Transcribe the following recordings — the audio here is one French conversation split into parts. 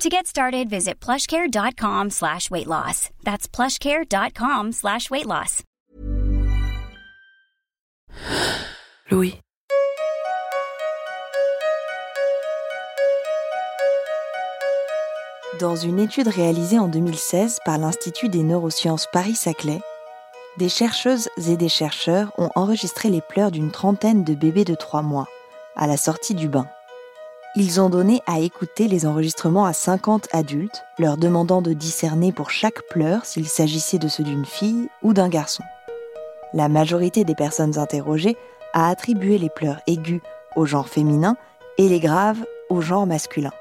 To get started, visit plushcare.com slash weight loss. That's plushcare.com slash weight loss. Louis. Dans une étude réalisée en 2016 par l'Institut des neurosciences Paris-Saclay, des chercheuses et des chercheurs ont enregistré les pleurs d'une trentaine de bébés de 3 mois à la sortie du bain. Ils ont donné à écouter les enregistrements à 50 adultes, leur demandant de discerner pour chaque pleur s'il s'agissait de ceux d'une fille ou d'un garçon. La majorité des personnes interrogées a attribué les pleurs aigus au genre féminin et les graves au genre masculin.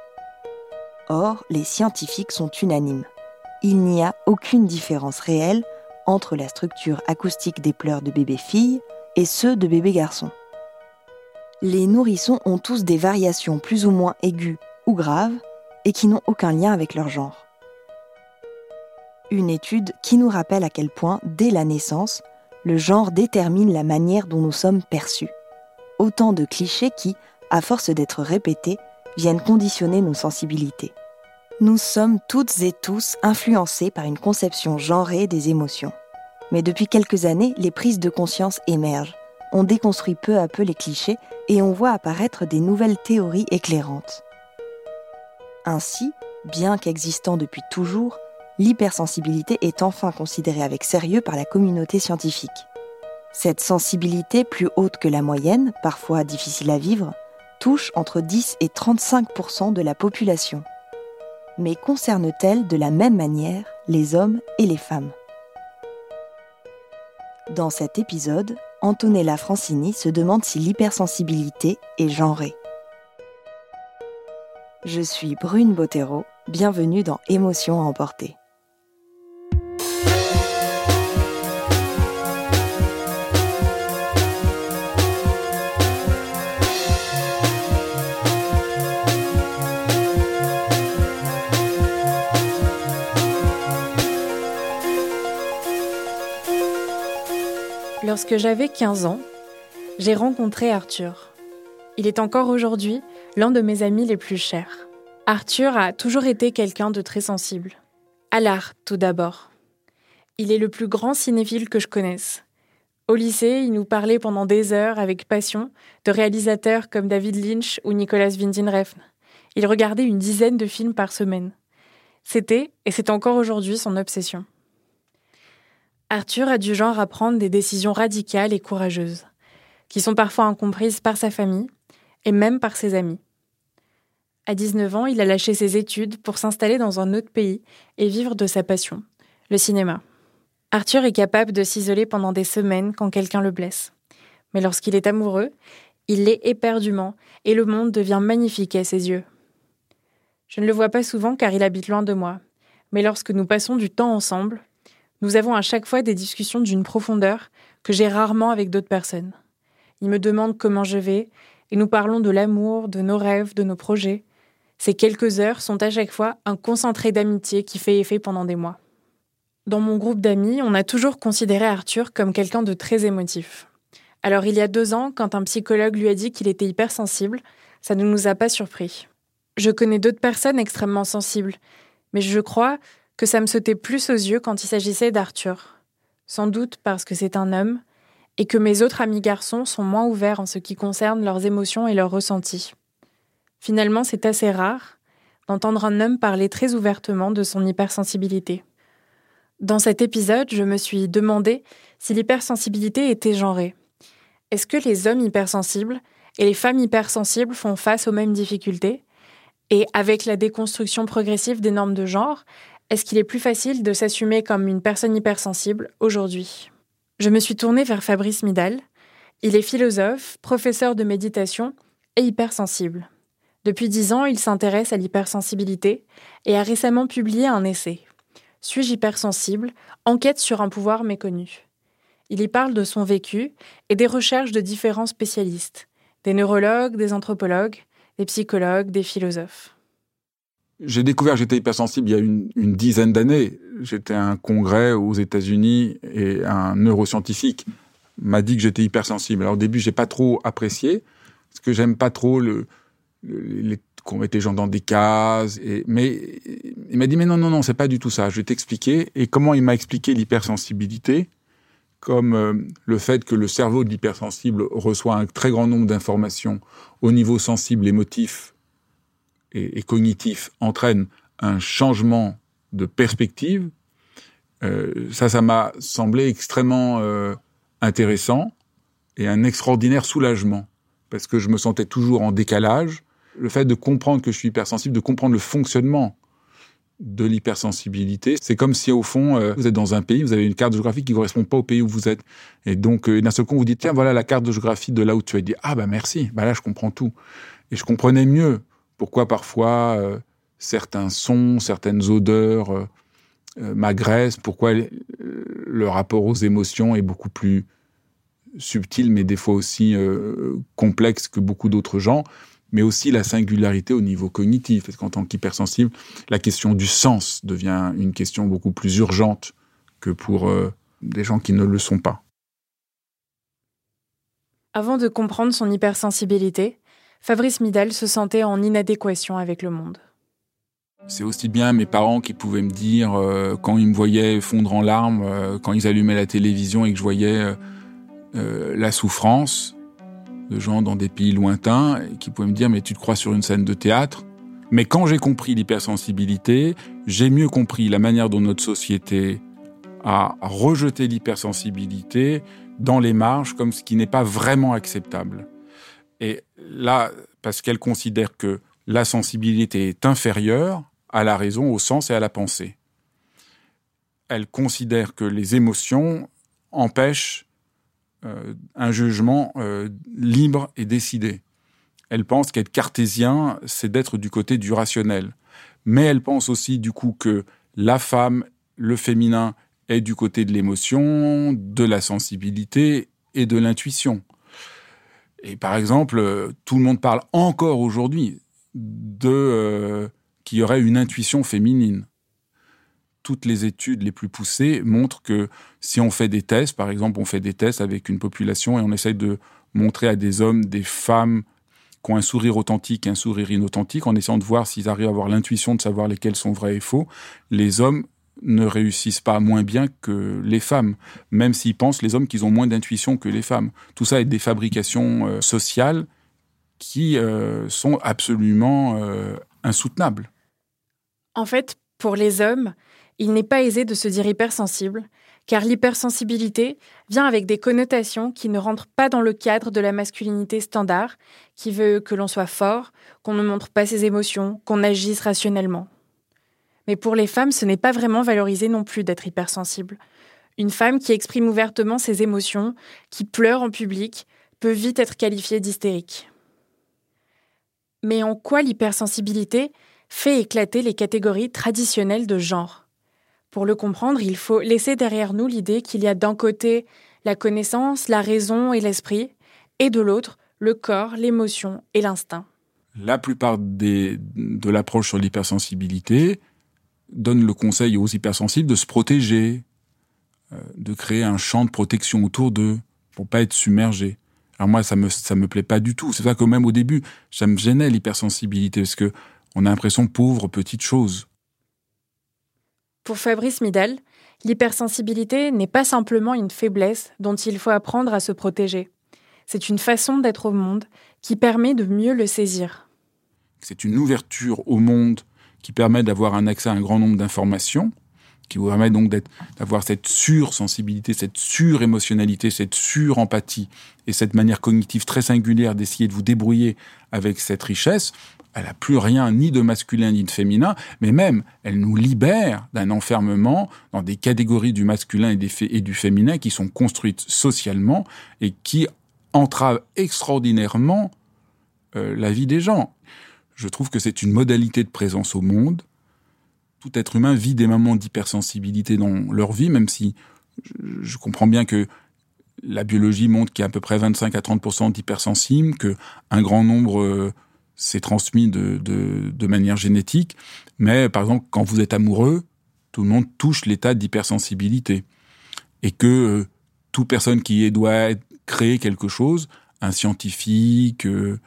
Or, les scientifiques sont unanimes. Il n'y a aucune différence réelle entre la structure acoustique des pleurs de bébés filles et ceux de bébés garçons. Les nourrissons ont tous des variations plus ou moins aiguës ou graves et qui n'ont aucun lien avec leur genre. Une étude qui nous rappelle à quel point, dès la naissance, le genre détermine la manière dont nous sommes perçus. Autant de clichés qui, à force d'être répétés, viennent conditionner nos sensibilités. Nous sommes toutes et tous influencés par une conception genrée des émotions. Mais depuis quelques années, les prises de conscience émergent. On déconstruit peu à peu les clichés et on voit apparaître des nouvelles théories éclairantes. Ainsi, bien qu'existant depuis toujours, l'hypersensibilité est enfin considérée avec sérieux par la communauté scientifique. Cette sensibilité plus haute que la moyenne, parfois difficile à vivre, touche entre 10 et 35% de la population. Mais concerne-t-elle de la même manière les hommes et les femmes? Dans cet épisode, Antonella Francini se demande si l'hypersensibilité est genrée. Je suis Brune Bottero, bienvenue dans Émotions à emporter. Lorsque j'avais 15 ans, j'ai rencontré Arthur. Il est encore aujourd'hui l'un de mes amis les plus chers. Arthur a toujours été quelqu'un de très sensible. À l'art, tout d'abord. Il est le plus grand cinéphile que je connaisse. Au lycée, il nous parlait pendant des heures avec passion de réalisateurs comme David Lynch ou Nicolas Winding Refn. Il regardait une dizaine de films par semaine. C'était, et c'est encore aujourd'hui, son obsession. Arthur a du genre à prendre des décisions radicales et courageuses, qui sont parfois incomprises par sa famille et même par ses amis. À 19 ans, il a lâché ses études pour s'installer dans un autre pays et vivre de sa passion, le cinéma. Arthur est capable de s'isoler pendant des semaines quand quelqu'un le blesse. Mais lorsqu'il est amoureux, il l'est éperdument et le monde devient magnifique à ses yeux. Je ne le vois pas souvent car il habite loin de moi, mais lorsque nous passons du temps ensemble, nous avons à chaque fois des discussions d'une profondeur que j'ai rarement avec d'autres personnes. Il me demande comment je vais, et nous parlons de l'amour, de nos rêves, de nos projets. Ces quelques heures sont à chaque fois un concentré d'amitié qui fait effet pendant des mois. Dans mon groupe d'amis, on a toujours considéré Arthur comme quelqu'un de très émotif. Alors il y a deux ans, quand un psychologue lui a dit qu'il était hypersensible, ça ne nous a pas surpris. Je connais d'autres personnes extrêmement sensibles, mais je crois que ça me sautait plus aux yeux quand il s'agissait d'Arthur. Sans doute parce que c'est un homme, et que mes autres amis garçons sont moins ouverts en ce qui concerne leurs émotions et leurs ressentis. Finalement, c'est assez rare d'entendre un homme parler très ouvertement de son hypersensibilité. Dans cet épisode, je me suis demandé si l'hypersensibilité était genrée. Est-ce que les hommes hypersensibles et les femmes hypersensibles font face aux mêmes difficultés? Et avec la déconstruction progressive des normes de genre, est-ce qu'il est plus facile de s'assumer comme une personne hypersensible aujourd'hui? Je me suis tournée vers Fabrice Midal. Il est philosophe, professeur de méditation et hypersensible. Depuis dix ans, il s'intéresse à l'hypersensibilité et a récemment publié un essai. Suis-je hypersensible? Enquête sur un pouvoir méconnu. Il y parle de son vécu et des recherches de différents spécialistes, des neurologues, des anthropologues, des psychologues, des philosophes. J'ai découvert que j'étais hypersensible il y a une, dizaine d'années. J'étais à un congrès aux États-Unis et un neuroscientifique m'a dit que j'étais hypersensible. Alors au début, j'ai pas trop apprécié parce que j'aime pas trop le, les, qu'on mette les gens dans des cases. Et, mais il m'a dit, mais non, non, non, c'est pas du tout ça. Je vais t'expliquer. Et comment il m'a expliqué l'hypersensibilité? Comme euh, le fait que le cerveau de l'hypersensible reçoit un très grand nombre d'informations au niveau sensible, émotif et, cognitif, entraîne un changement de perspective. Euh, ça, ça m'a semblé extrêmement euh, intéressant et un extraordinaire soulagement parce que je me sentais toujours en décalage le fait de comprendre que je suis hypersensible, de comprendre le fonctionnement de l'hypersensibilité, c'est comme si au fond euh, vous êtes dans un pays, vous avez une carte géographique qui ne correspond pas au pays où vous êtes, et donc euh, d'un seul coup vous dites tiens voilà la carte de géographie de là où tu es. Dit ah bah merci, bah là je comprends tout, et je comprenais mieux pourquoi parfois euh, certains sons, certaines odeurs m'agressent, pourquoi le rapport aux émotions est beaucoup plus subtil, mais des fois aussi complexe que beaucoup d'autres gens mais aussi la singularité au niveau cognitif. Parce qu'en tant qu'hypersensible, la question du sens devient une question beaucoup plus urgente que pour euh, des gens qui ne le sont pas. Avant de comprendre son hypersensibilité, Fabrice Midal se sentait en inadéquation avec le monde. C'est aussi bien mes parents qui pouvaient me dire, euh, quand ils me voyaient fondre en larmes, euh, quand ils allumaient la télévision et que je voyais la souffrance, de gens dans des pays lointains qui pouvaient me dire mais tu te crois sur une scène de théâtre? Mais quand j'ai compris l'hypersensibilité, j'ai mieux compris la manière dont notre société a rejeté l'hypersensibilité dans les marges comme ce qui n'est pas vraiment acceptable. Là, parce qu'elle considère que la sensibilité est inférieure à la raison, au sens et à la pensée. Elle considère que les émotions empêchent euh, un jugement euh, libre et décidé. Elle pense qu'être cartésien, c'est d'être du côté du rationnel. Mais elle pense aussi du coup que la femme, le féminin, est du côté de l'émotion, de la sensibilité et de l'intuition. Et par exemple, tout le monde parle encore aujourd'hui de euh, qu'il y aurait une intuition féminine. Toutes les études les plus poussées montrent que si on fait des tests, par exemple, on fait des tests avec une population et on essaye de montrer à des hommes, des femmes qui ont un sourire authentique et un sourire inauthentique, en essayant de voir s'ils arrivent à avoir l'intuition de savoir lesquels sont vrais et faux, les hommes ne réussissent pas moins bien que les femmes, même s'ils pensent, les hommes, qu'ils ont moins d'intuition que les femmes. Tout ça est des fabrications euh, sociales qui euh, sont absolument euh, insoutenables. En fait, pour les hommes, il n'est pas aisé de se dire hypersensible, car l'hypersensibilité vient avec des connotations qui ne rentrent pas dans le cadre de la masculinité standard, qui veut que l'on soit fort, qu'on ne montre pas ses émotions, qu'on agisse rationnellement. Mais pour les femmes, ce n'est pas vraiment valorisé non plus d'être hypersensible. Une femme qui exprime ouvertement ses émotions, qui pleure en public, peut vite être qualifiée d'hystérique. Mais en quoi l'hypersensibilité fait éclater les catégories traditionnelles de genre? Pour le comprendre, il faut laisser derrière nous l'idée qu'il y a d'un côté la connaissance, la raison et l'esprit, et de l'autre le corps, l'émotion et l'instinct. La plupart de l'approche sur l'hypersensibilité donne le conseil aux hypersensibles de se protéger, euh, de créer un champ de protection autour d'eux pour pas être submergés. Alors moi, ça me ça me plaît pas du tout. C'est ça que même au début, ça me gênait l'hypersensibilité parce que on a l'impression pauvre petite chose. Pour Fabrice Midal, l'hypersensibilité n'est pas simplement une faiblesse dont il faut apprendre à se protéger. C'est une façon d'être au monde qui permet de mieux le saisir. C'est une ouverture au monde qui permet d'avoir un accès à un grand nombre d'informations qui vous permet donc d'avoir cette sursensibilité, cette surémotionnalité, cette surempathie et cette manière cognitive très singulière d'essayer de vous débrouiller avec cette richesse, elle n'a plus rien ni de masculin ni de féminin, mais même elle nous libère d'un enfermement dans des catégories du masculin et, et du féminin qui sont construites socialement et qui entravent extraordinairement euh, la vie des gens. Je trouve que c'est une modalité de présence au monde. Tout être humain vit des moments d'hypersensibilité dans leur vie, même si je, comprends bien que la biologie montre qu'il y a à peu près 25 à 30% d'hypersensibles, que un grand nombre euh, s'est transmis de, de, manière génétique. Mais par exemple, quand vous êtes amoureux, tout le monde touche l'état d'hypersensibilité. Et que euh, toute personne qui doit créer quelque chose, un scientifique, euh,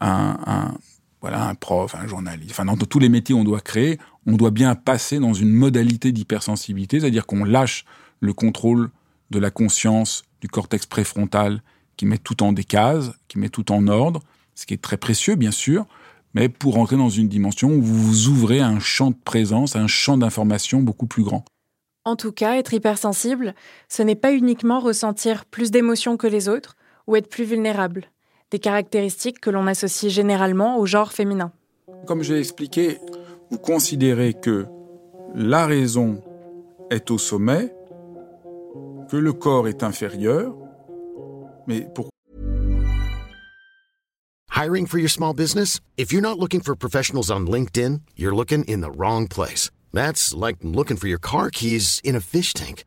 un, voilà, un prof, un journaliste, enfin dans tous les métiers on doit créer, on doit bien passer dans une modalité d'hypersensibilité, c'est-à-dire qu'on lâche le contrôle de la conscience, du cortex préfrontal, qui met tout en des cases, qui met tout en ordre, ce qui est très précieux bien sûr, mais pour entrer dans une dimension où vous vous ouvrez à un champ de présence, à un champ d'information beaucoup plus grand. En tout cas, être hypersensible, ce n'est pas uniquement ressentir plus d'émotions que les autres ou être plus vulnérable, des caractéristiques que l'on associe généralement au genre féminin. Comme j'ai expliqué, vous considérez que la raison est au sommet, que le corps est inférieur, mais pour Hiring for your small business? If you're not looking for professionals on LinkedIn, you're looking in the wrong place. That's like looking for your car keys in a fish tank.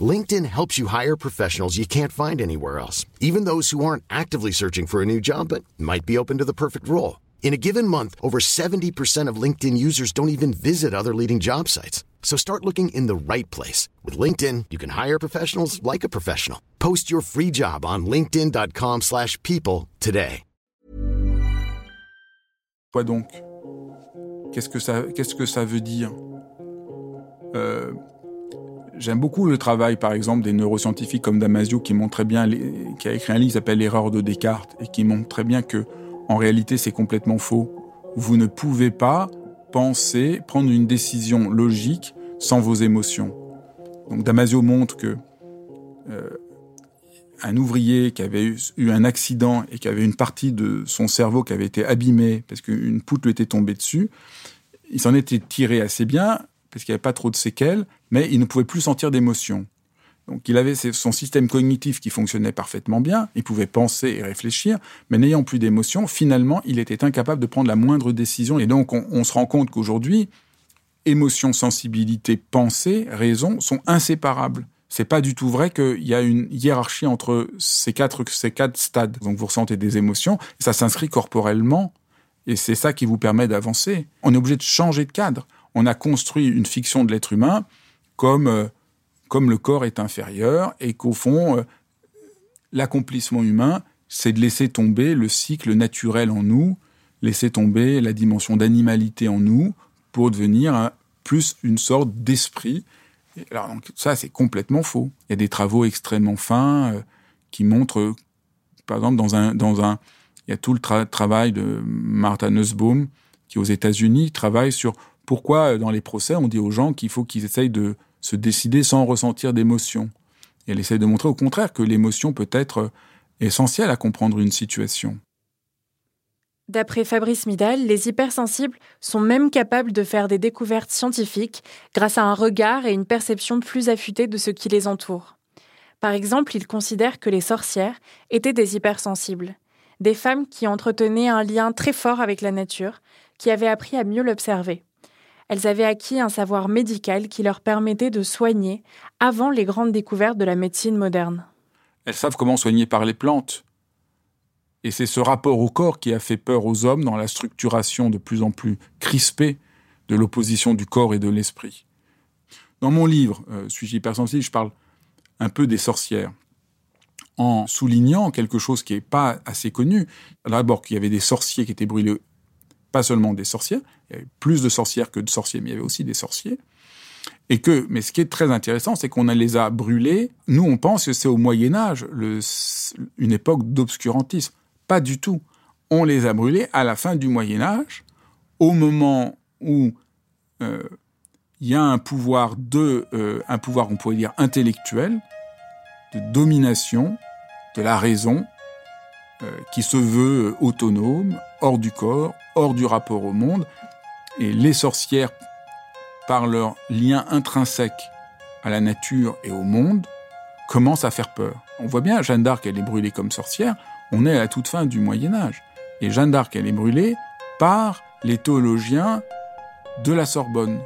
LinkedIn helps you hire professionals you can't find anywhere else, even those who aren't actively searching for a new job but might be open to the perfect role. In a given month, over 70% of LinkedIn users don't even visit other leading job sites. So start looking in the right place. With LinkedIn, you can hire professionals like a professional. Post your free job on linkedin.com slash people today. Quoi donc Qu'est-ce que ça, qu'est-ce que ça veut dire euh, J'aime beaucoup le travail, par exemple, des neuroscientifiques comme Damasio, qui montre très bien, qui a écrit un livre qui s'appelle L'erreur de Descartes, et qui montre très bien que, en réalité, c'est complètement faux. Vous ne pouvez pas penser, prendre une décision logique sans vos émotions. Donc Damasio montre que euh, un ouvrier qui avait eu un accident et qui avait une partie de son cerveau qui avait été abîmée parce qu'une poutre lui était tombée dessus, il s'en était tiré assez bien parce qu'il n'y avait pas trop de séquelles, mais il ne pouvait plus sentir d'émotion. Donc il avait son système cognitif qui fonctionnait parfaitement bien, il pouvait penser et réfléchir, mais n'ayant plus d'émotion, finalement, il était incapable de prendre la moindre décision. Et donc on, se rend compte qu'aujourd'hui, émotion, sensibilité, pensée, raison sont inséparables c'est pas du tout vrai qu'il y a une hiérarchie entre ces quatre, ces quatre stades. Donc vous ressentez des émotions, ça s'inscrit corporellement, et c'est ça qui vous permet d'avancer. On est obligé de changer de cadre. On a construit une fiction de l'être humain comme, euh, comme le corps est inférieur, et qu'au fond, euh, l'accomplissement humain, c'est de laisser tomber le cycle naturel en nous, laisser tomber la dimension d'animalité en nous, pour devenir plus une sorte d'esprit alors donc, ça, c'est complètement faux. Il y a des travaux extrêmement fins euh, qui montrent, par exemple, dans un, dans un, il y a tout le travail de Martha Nussbaum qui aux États-Unis travaille sur pourquoi euh, dans les procès on dit aux gens qu'il faut qu'ils essayent de se décider sans ressentir d'émotion. Elle essaie de montrer au contraire que l'émotion peut être euh, essentielle à comprendre une situation. D'après Fabrice Midal, les hypersensibles sont même capables de faire des découvertes scientifiques grâce à un regard et une perception plus affûtée de ce qui les entoure. Par exemple, il considère que les sorcières étaient des hypersensibles, des femmes qui entretenaient un lien très fort avec la nature, qui avaient appris à mieux l'observer. Elles avaient acquis un savoir médical qui leur permettait de soigner avant les grandes découvertes de la médecine moderne. Elles savent comment soigner par les plantes, et c'est ce rapport au corps qui a fait peur aux hommes dans la structuration de plus en plus crispée de l'opposition du corps et de l'esprit. Dans mon livre, euh, Suis-je hypersensible, je parle un peu des sorcières, en soulignant quelque chose qui n'est pas assez connu. D'abord qu'il y avait des sorciers qui étaient brûlés, pas seulement des sorcières, il y avait plus de sorcières que de sorciers, mais il y avait aussi des sorciers. Et que, mais ce qui est très intéressant, c'est qu'on les a brûlés. Nous, on pense que c'est au Moyen Âge, une époque d'obscurantisme. Pas du tout. On les a brûlés à la fin du Moyen Âge, au moment où euh, il y a un pouvoir de, euh, un pouvoir, on pourrait dire intellectuel, de domination de la raison, euh, qui se veut autonome, hors du corps, hors du rapport au monde. Et les sorcières, par leur lien intrinsèque à la nature et au monde, commencent à faire peur. On voit bien, Jeanne d'Arc, elle est brûlée comme sorcière, on est à la toute fin du Moyen Âge. Et Jeanne d'Arc, elle est brûlée par les théologiens de la Sorbonne.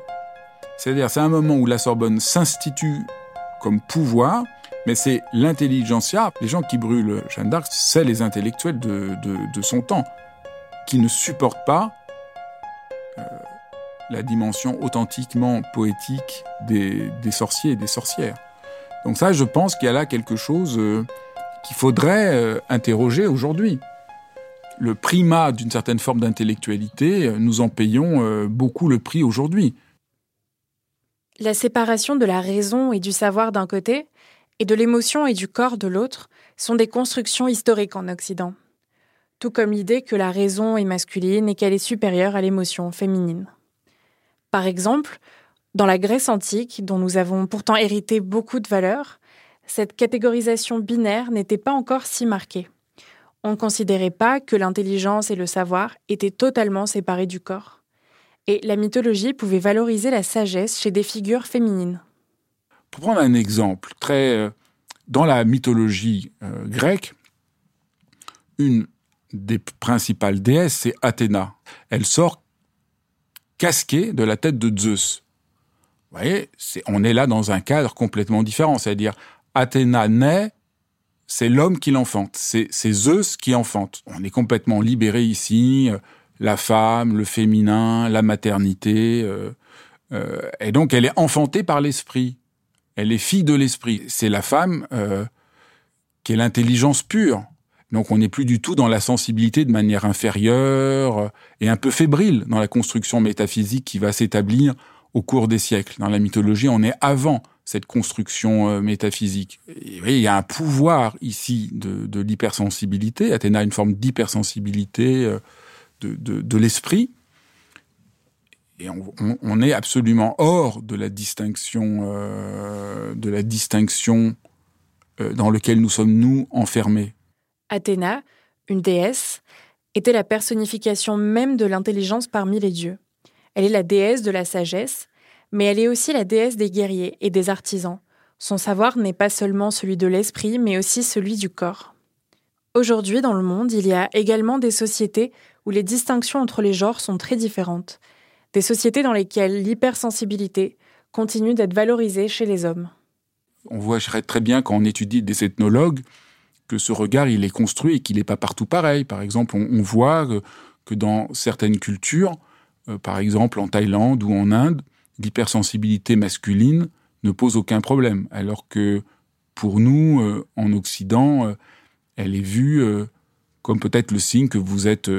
C'est-à-dire, c'est un moment où la Sorbonne s'institue comme pouvoir, mais c'est l'intelligentsia. Les gens qui brûlent Jeanne d'Arc, c'est les intellectuels de, son temps, qui ne supportent pas euh, la dimension authentiquement poétique des, sorciers et des sorcières. Donc ça, je pense qu'il y a là quelque chose euh, qu'il faudrait euh, interroger aujourd'hui. Le primat d'une certaine forme d'intellectualité, nous en payons beaucoup le prix aujourd'hui. La séparation de la raison et du savoir d'un côté, et de l'émotion et du corps de l'autre, sont des constructions historiques en Occident. Tout comme l'idée que la raison est masculine et qu'elle est supérieure à l'émotion féminine. Par exemple, dans la Grèce antique, dont nous avons pourtant hérité beaucoup de valeurs, cette catégorisation binaire n'était pas encore si marquée. On ne considérait pas que l'intelligence et le savoir étaient totalement séparés du corps et la mythologie pouvait valoriser la sagesse chez des figures féminines. Pour prendre un exemple, très euh, dans la mythologie euh, grecque, une des principales déesses, c'est Athéna. Elle sort casquée de la tête de Zeus. Vous voyez, on est là dans un cadre complètement différent. C'est-à-dire, Athéna naît, c'est l'homme qui l'enfante. C'est Zeus qui enfante. On est complètement libéré ici la femme, le féminin, la maternité. Euh, euh, et donc, elle est enfantée par l'esprit. Elle est fille de l'esprit. C'est la femme euh, qui est l'intelligence pure. Donc, on n'est plus du tout dans la sensibilité de manière inférieure et un peu fébrile dans la construction métaphysique qui va s'établir au cours des siècles. Dans la mythologie, on est avant cette construction métaphysique. il y a un pouvoir ici de, de l'hypersensibilité. Athéna a une forme d'hypersensibilité de, l'esprit. Et on, est absolument hors de la distinction, euh, de la distinction euh, dans laquelle nous sommes, nous, enfermés. Athéna, une déesse, était la personnification même de l'intelligence parmi les dieux. Elle est la déesse de la sagesse, mais elle est aussi la déesse des guerriers et des artisans. Son savoir n'est pas seulement celui de l'esprit, mais aussi celui du corps. Aujourd'hui, dans le monde, il y a également des sociétés où les distinctions entre les genres sont très différentes, des sociétés dans lesquelles l'hypersensibilité continue d'être valorisée chez les hommes. On voit très bien quand on étudie des ethnologues que ce regard il est construit et qu'il n'est pas partout pareil. Par exemple, on, voit que, dans certaines cultures, euh, par exemple en Thaïlande ou en Inde, l'hypersensibilité masculine ne pose aucun problème, alors que pour nous, euh, en Occident, euh, elle est vue comme peut-être le signe que vous êtes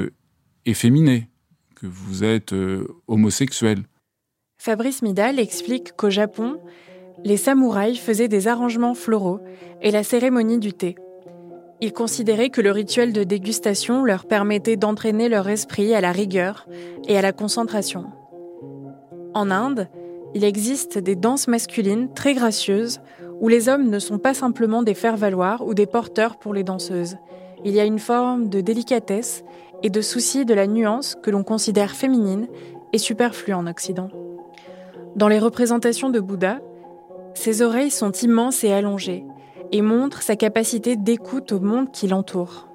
efféminé, que vous êtes euh, homosexuel. Fabrice Midal explique qu'au Japon, les samouraïs faisaient des arrangements floraux et la cérémonie du thé. Ils considéraient que le rituel de dégustation leur permettait d'entraîner leur esprit à la rigueur et à la concentration. En Inde, il existe des danses masculines très gracieuses où les hommes ne sont pas simplement des faire-valoir ou des porteurs pour les danseuses. Il y a une forme de délicatesse et de souci de la nuance que l'on considère féminine et superflue en Occident. Dans les représentations de Bouddha, ses oreilles sont immenses et allongées et montrent sa capacité d'écoute au monde qui l'entoure.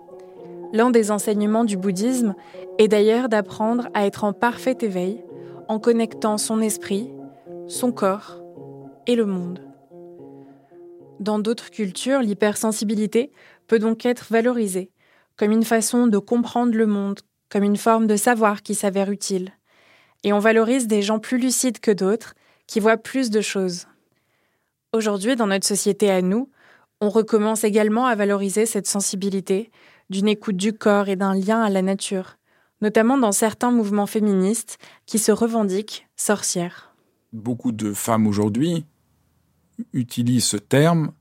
L'un des enseignements du bouddhisme est d'ailleurs d'apprendre à être en parfait éveil en connectant son esprit, son corps et le monde. Dans d'autres cultures, l'hypersensibilité peut donc être valorisée comme une façon de comprendre le monde, comme une forme de savoir qui s'avère utile. Et on valorise des gens plus lucides que d'autres, qui voient plus de choses. Aujourd'hui, dans notre société à nous, on recommence également à valoriser cette sensibilité, d'une écoute du corps et d'un lien à la nature, notamment dans certains mouvements féministes qui se revendiquent sorcières. Beaucoup de femmes aujourd'hui utilisent ce terme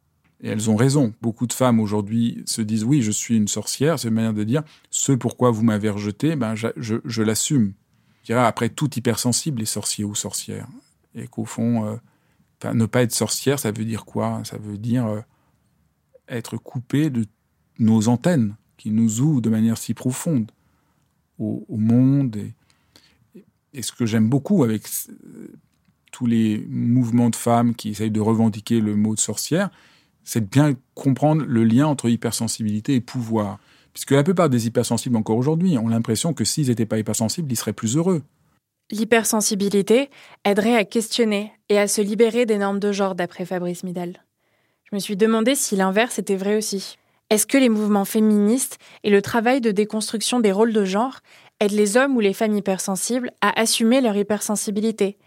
et elles ont raison. Beaucoup de femmes aujourd'hui se disent oui, je suis une sorcière. C'est une manière de dire ce pourquoi vous m'avez rejeté, ben je, je, l'assume. Après, tout hypersensible est sorcier ou sorcière. Et qu'au fond, euh, ne pas être sorcière, ça veut dire quoi? Ça veut dire euh, être coupé de nos antennes qui nous ouvrent de manière si profonde au, monde. Et, et, ce que j'aime beaucoup avec tous les mouvements de femmes qui essayent de revendiquer le mot de sorcière, c'est de bien comprendre le lien entre hypersensibilité et pouvoir. Puisque la plupart des hypersensibles encore aujourd'hui ont l'impression que s'ils n'étaient pas hypersensibles, ils seraient plus heureux. L'hypersensibilité aiderait à questionner et à se libérer des normes de genre, d'après Fabrice Midal. Je me suis demandé si l'inverse était vrai aussi. Est-ce que les mouvements féministes et le travail de déconstruction des rôles de genre aident les hommes ou les femmes hypersensibles à assumer leur hypersensibilité?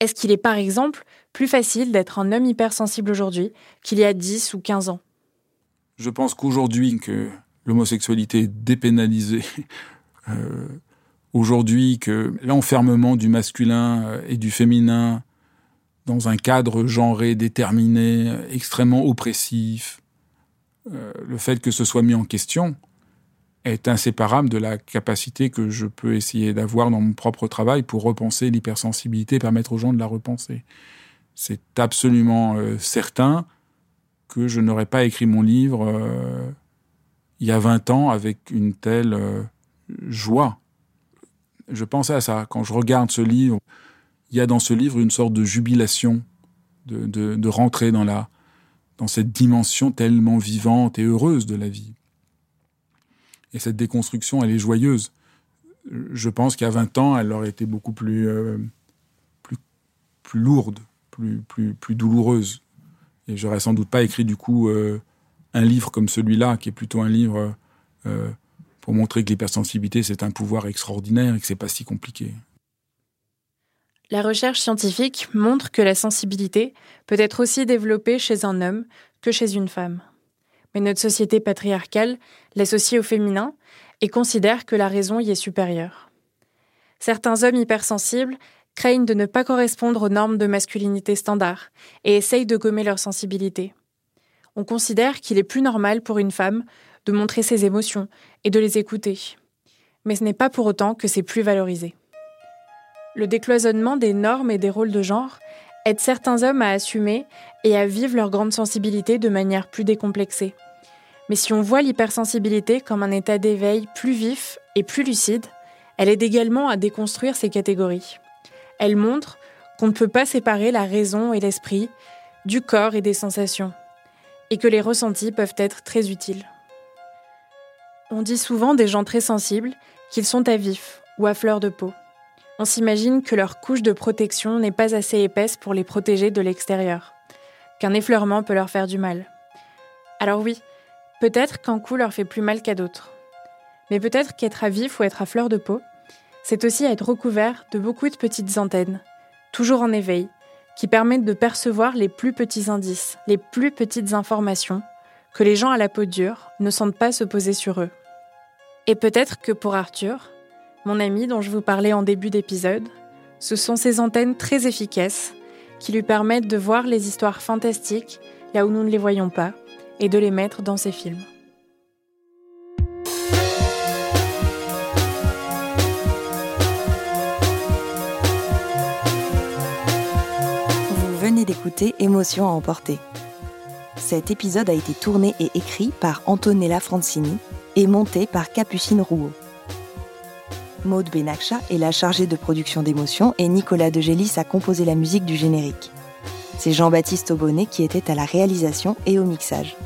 Est-ce qu'il est par exemple plus facile d'être un homme hypersensible aujourd'hui qu'il y a 10 ou 15 ans? Je pense qu'aujourd'hui que l'homosexualité est dépénalisée, euh, aujourd'hui que l'enfermement du masculin euh, et du féminin dans un cadre genré déterminé, extrêmement oppressif, euh, le fait que ce soit mis en question est inséparable de la capacité que je peux essayer d'avoir dans mon propre travail pour repenser l'hypersensibilité, permettre aux gens de la repenser. C'est absolument euh, certain que je n'aurais pas écrit mon livre il y a 20 ans avec une telle joie je pensais à ça. Quand je regarde ce livre, il y a dans ce livre une sorte de jubilation, de, rentrer dans, la, dans cette dimension tellement vivante et heureuse de la vie. Et cette déconstruction, elle est joyeuse. Je pense a 20 ans, elle aurait été beaucoup plus, euh, plus, plus lourde, plus, plus, plus douloureuse. Et j'aurais sans doute pas écrit du coup euh, un livre comme celui-là, qui est plutôt un livre euh, pour montrer que l'hypersensibilité, c'est un pouvoir extraordinaire et que c'est pas si compliqué. La recherche scientifique montre que la sensibilité peut être aussi développée chez un homme que chez une femme. Mais notre société patriarcale l'associe au féminin et considère que la raison y est supérieure. Certains hommes hypersensibles craignent de ne pas correspondre aux normes de masculinité standard et essayent de gommer leur sensibilité. On considère qu'il est plus normal pour une femme de montrer ses émotions et de les écouter. Mais ce n'est pas pour autant que c'est plus valorisé. Le décloisonnement des normes et des rôles de genre aide certains hommes à assumer et à vivre leur grande sensibilité de manière plus décomplexée. Mais si on voit l'hypersensibilité comme un état d'éveil plus vif et plus lucide, elle aide également à déconstruire ces catégories. Elle montre qu'on ne peut pas séparer la raison et l'esprit du corps et des sensations, et que les ressentis peuvent être très utiles. On dit souvent des gens très sensibles qu'ils sont à vif ou à fleur de peau. On s'imagine que leur couche de protection n'est pas assez épaisse pour les protéger de l'extérieur, qu'un effleurement peut leur faire du mal. Alors oui, peut-être qu'un coup leur fait plus mal qu'à d'autres. Mais peut-être qu'être à vif ou être à fleur de peau, c'est aussi être recouvert de beaucoup de petites antennes, toujours en éveil, qui permettent de percevoir les plus petits indices, les plus petites informations que les gens à la peau dure ne sentent pas se poser sur eux. Et peut-être que pour Arthur, mon ami dont je vous parlais en début d'épisode, ce sont ces antennes très efficaces qui lui permettent de voir les histoires fantastiques là où nous ne les voyons pas et de les mettre dans ses films. Vous venez d'écouter Émotion à emporter cet épisode a été tourné et écrit par Antonella Francini et monté par Capucine Rouault. Maude Benakcha est la chargée de production d'émotions et Nicolas Degélis a composé la musique du générique. C'est Jean-Baptiste Aubonnet qui était à la réalisation et au mixage.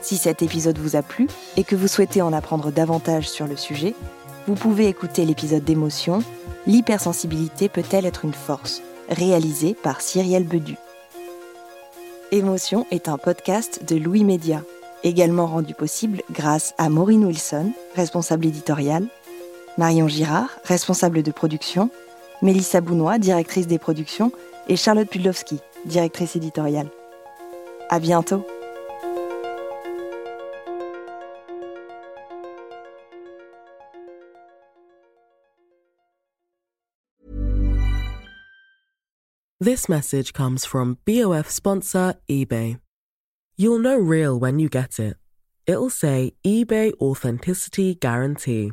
Si cet épisode vous a plu et que vous souhaitez en apprendre davantage sur le sujet, vous pouvez écouter l'épisode d'émotion L'hypersensibilité peut-elle être une force réalisé par Cyrielle Bedu. Émotion est un podcast de Louis Média, également rendu possible grâce à Maureen Wilson, responsable éditoriale, Marion Girard, responsable de production, Mélissa Bounois, directrice des productions, et Charlotte Pudlowski, directrice éditoriale. À bientôt! This message comes from BOF sponsor eBay. You'll know real when you get it. It'll say eBay Authenticity Guarantee.